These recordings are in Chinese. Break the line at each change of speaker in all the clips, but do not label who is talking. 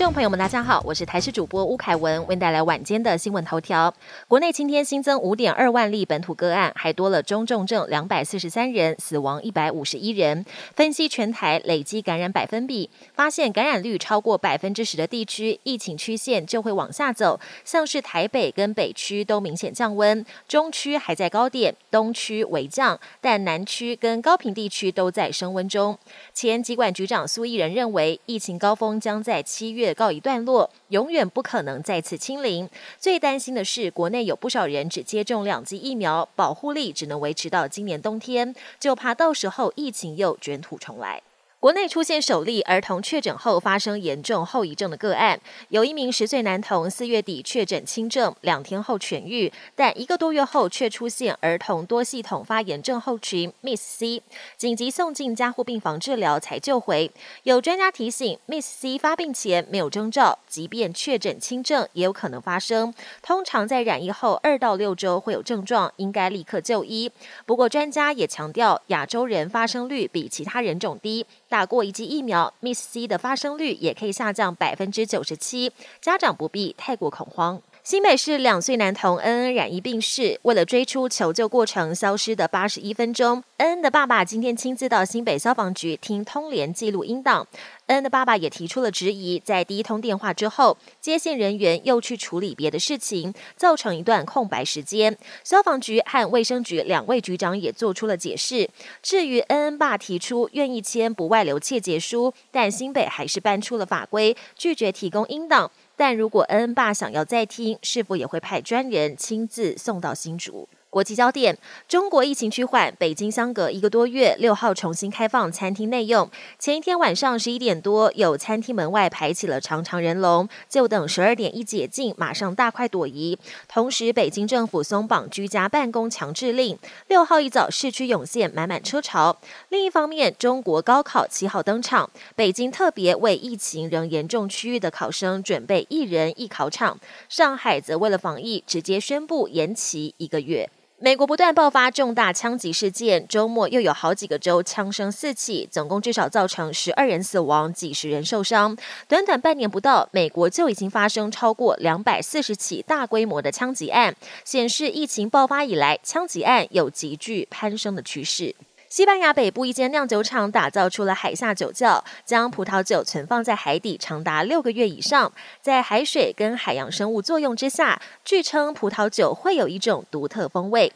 众朋友们，大家好，我是台视主播吴凯文，为您带来晚间的新闻头条。国内今天新增五点二万例本土个案，还多了中重症两百四十三人，死亡一百五十一人。分析全台累积感染百分比，发现感染率超过百分之十的地区，疫情曲线就会往下走。像是台北跟北区都明显降温，中区还在高点，东区微降，但南区跟高平地区都在升温中。前疾管局长苏益仁认为，疫情高峰将在七月。告一段落，永远不可能再次清零。最担心的是，国内有不少人只接种两剂疫苗，保护力只能维持到今年冬天，就怕到时候疫情又卷土重来。国内出现首例儿童确诊后发生严重后遗症的个案，有一名十岁男童四月底确诊轻症，两天后痊愈，但一个多月后却出现儿童多系统发炎症候群 （Miss C），紧急送进加护病房治疗才救回。有专家提醒，Miss C 发病前没有征兆，即便确诊轻症也有可能发生，通常在染疫后二到六周会有症状，应该立刻就医。不过专家也强调，亚洲人发生率比其他人种低。打过一剂疫苗，Miss C 的发生率也可以下降百分之九十七，家长不必太过恐慌。新北市两岁男童恩恩染疫病逝，为了追出求救过程消失的八十一分钟，恩恩的爸爸今天亲自到新北消防局听通联记录音档。恩恩的爸爸也提出了质疑，在第一通电话之后，接线人员又去处理别的事情，造成一段空白时间。消防局和卫生局两位局长也做出了解释。至于恩恩爸提出愿意签不外流切结书，但新北还是搬出了法规，拒绝提供音档。但如果恩恩爸想要再听，是否也会派专人亲自送到新竹？国际焦点：中国疫情趋缓，北京相隔一个多月，六号重新开放餐厅内用。前一天晚上十一点多，有餐厅门外排起了长长人龙，就等十二点一解禁，马上大快朵颐。同时，北京政府松绑居家办公强制令，六号一早市区涌现满满车潮。另一方面，中国高考七号登场，北京特别为疫情仍严重区域的考生准备一人一考场。上海则为了防疫，直接宣布延期一个月。美国不断爆发重大枪击事件，周末又有好几个州枪声四起，总共至少造成十二人死亡，几十人受伤。短短半年不到，美国就已经发生超过两百四十起大规模的枪击案，显示疫情爆发以来，枪击案有急剧攀升的趋势。西班牙北部一间酿酒厂打造出了海下酒窖，将葡萄酒存放在海底长达六个月以上，在海水跟海洋生物作用之下，据称葡萄酒会有一种独特风味。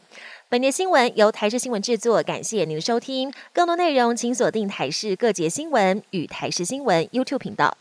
本节新闻由台视新闻制作，感谢您的收听。更多内容请锁定台视各节新闻与台视新闻 YouTube 频道。